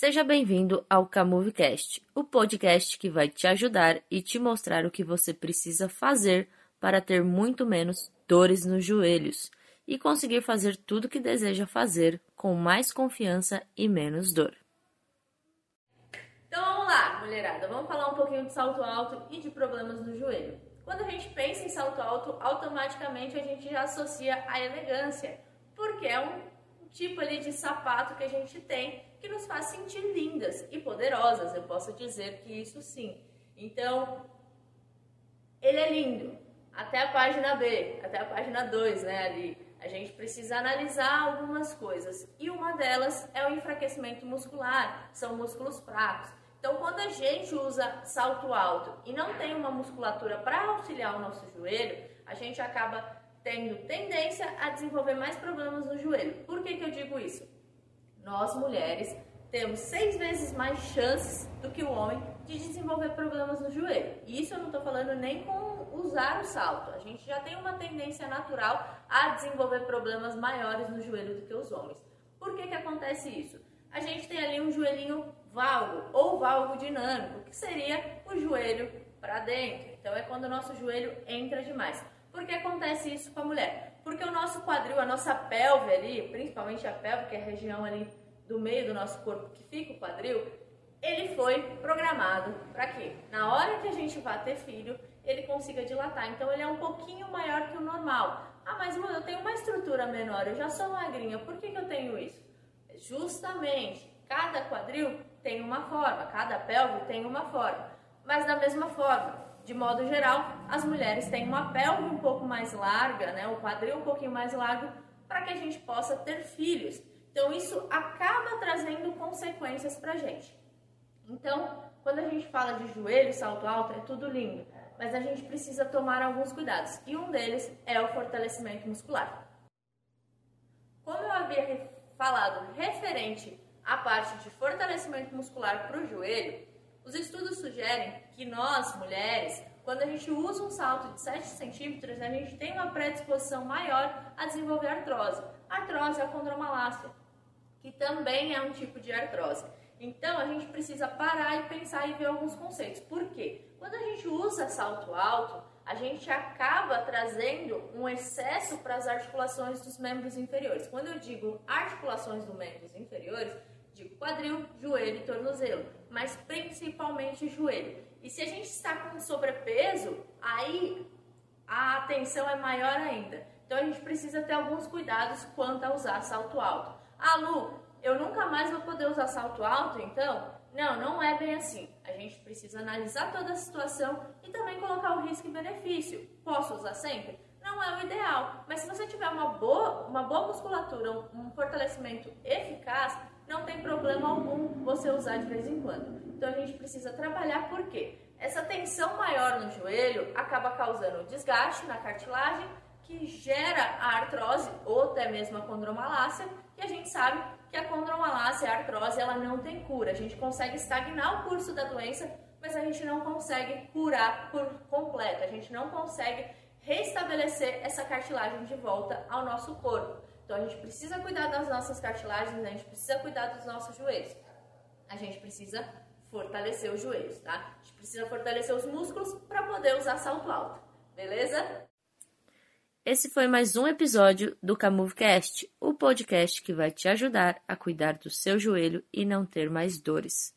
Seja bem-vindo ao Camovecast, o podcast que vai te ajudar e te mostrar o que você precisa fazer para ter muito menos dores nos joelhos e conseguir fazer tudo o que deseja fazer com mais confiança e menos dor. Então vamos lá, mulherada, vamos falar um pouquinho de salto alto e de problemas no joelho. Quando a gente pensa em salto alto, automaticamente a gente já associa a elegância, porque é um tipo ali de sapato que a gente tem que nos faz sentir lindas e poderosas, eu posso dizer que isso sim. Então, ele é lindo, até a página B, até a página 2, né, ali. A gente precisa analisar algumas coisas e uma delas é o enfraquecimento muscular, são músculos fracos. Então, quando a gente usa salto alto e não tem uma musculatura para auxiliar o nosso joelho, a gente acaba tendo tendência a desenvolver mais problemas no joelho. Por que, que eu digo isso? Nós mulheres temos seis vezes mais chances do que o homem de desenvolver problemas no joelho. E isso eu não estou falando nem com usar o salto. A gente já tem uma tendência natural a desenvolver problemas maiores no joelho do que os homens. Por que, que acontece isso? A gente tem ali um joelhinho valgo ou valgo dinâmico, que seria o joelho para dentro. Então é quando o nosso joelho entra demais. Por que acontece isso com a mulher? Porque o nosso quadril, a nossa pelve ali, principalmente a pelve, que é a região ali do meio do nosso corpo que fica o quadril, ele foi programado para quê? Na hora que a gente vai ter filho, ele consiga dilatar. Então ele é um pouquinho maior que o normal. Ah, mas eu tenho uma estrutura menor, eu já sou magrinha, por que, que eu tenho isso? Justamente, cada quadril tem uma forma, cada pelve tem uma forma. Mas da mesma forma, de modo geral, as mulheres têm uma pelve um pouco mais larga, né, o quadril um pouquinho mais largo, para que a gente possa ter filhos. Então, isso acaba trazendo consequências para a gente. Então, quando a gente fala de joelho, salto alto, é tudo lindo, mas a gente precisa tomar alguns cuidados e um deles é o fortalecimento muscular. Como eu havia falado referente à parte de fortalecimento muscular para o joelho, os estudos sugerem que nós, mulheres, quando a gente usa um salto de 7 centímetros, a gente tem uma predisposição maior a desenvolver artrose. Artrose é a condromalácia que também é um tipo de artrose. Então a gente precisa parar e pensar e ver alguns conceitos. Por quê? Quando a gente usa salto alto, a gente acaba trazendo um excesso para as articulações dos membros inferiores. Quando eu digo articulações dos membros inferiores, quadril, joelho e tornozelo, mas principalmente joelho. E se a gente está com sobrepeso, aí a atenção é maior ainda. Então a gente precisa ter alguns cuidados quanto a usar salto alto. Ah, Lu, eu nunca mais vou poder usar salto alto, então? Não, não é bem assim. A gente precisa analisar toda a situação e também colocar o risco e benefício. Posso usar sempre? Não é o ideal, mas se você tiver uma boa, uma boa musculatura, um fortalecimento eficaz, não tem problema algum você usar de vez em quando. Então a gente precisa trabalhar por quê? Essa tensão maior no joelho acaba causando desgaste na cartilagem que gera a artrose ou até mesmo a condromalácia, e a gente sabe que a condromalácia, a artrose, ela não tem cura. A gente consegue estagnar o curso da doença, mas a gente não consegue curar por completo. A gente não consegue restabelecer essa cartilagem de volta ao nosso corpo. Então a gente precisa cuidar das nossas cartilagens, a gente precisa cuidar dos nossos joelhos. A gente precisa fortalecer os joelhos, tá? A gente precisa fortalecer os músculos para poder usar salto alto. Beleza? Esse foi mais um episódio do Camovecast, o podcast que vai te ajudar a cuidar do seu joelho e não ter mais dores.